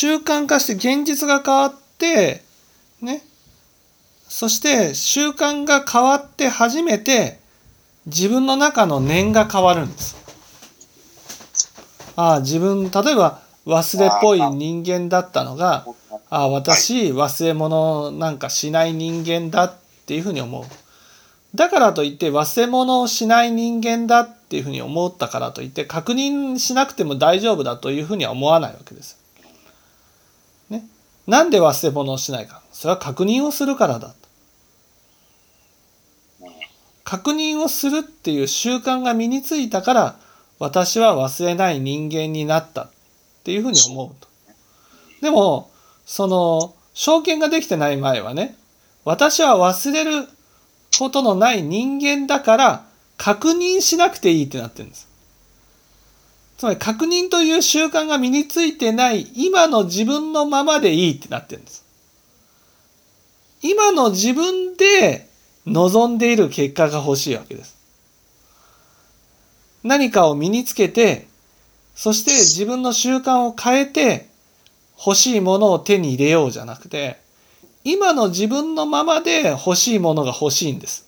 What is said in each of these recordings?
習慣化して現実が変わってねそして習慣が変わって初めて自分の中の念が変わるんです。ああ自分例えば忘れっぽい人間だったのがああ私忘れ物なんかしない人間だっていうふうに思う。だからといって忘れ物をしない人間だっていうふうに思ったからといって確認しなくても大丈夫だというふうには思わないわけです。ね、なんで忘れ物をしないかそれは確認をするからだと。確認をするっていう習慣が身についたから私は忘れない人間になったっていうふうに思うと。でもその証券ができてない前はね私は忘れることのない人間だから確認しなくていいってなってるんです。つまり確認という習慣が身についてない今の自分のままでいいってなってるんです。今の自分で望んでいる結果が欲しいわけです。何かを身につけて、そして自分の習慣を変えて欲しいものを手に入れようじゃなくて、今の自分のままで欲しいものが欲しいんです。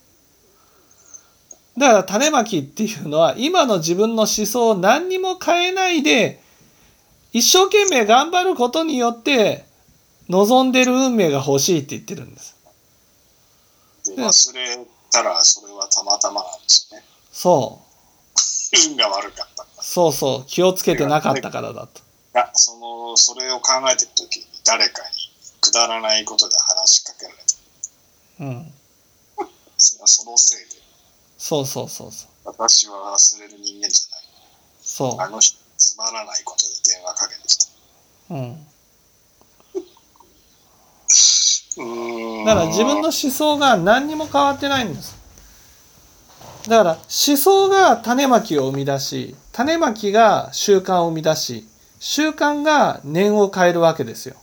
だから種まきっていうのは今の自分の思想を何にも変えないで一生懸命頑張ることによって望んでる運命が欲しいって言ってるんです。忘れたらそれはたまたまなんですよね。そう。運が悪かったそうそう気をつけてなかったからだと。いやそのそれを考えてる時に誰かにくだらないことで話しかけられた。うん。そのせいで。そうそうそうそう。私は忘れる人間じゃない。そう。あの人つまらないことで電話かけてきた。うん。だから自分の思想が何にも変わってないんです。だから思想が種まきを生み出し種まきが習慣を生み出し習慣が念を変えるわけですよ。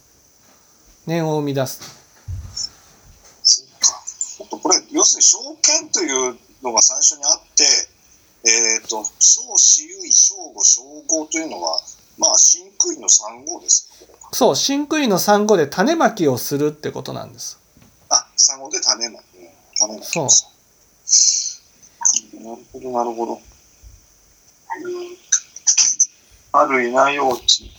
念を生み出す。そうか。これ要するに証券というのが最初にあって、えっ、ー、と小私有位小語小語というのはまあ真空の3号です。そう真空の3号で種まきをするってことなんです。あ、産後で種まき。種まき。そう。なるほど、なるほど。あるいな用地。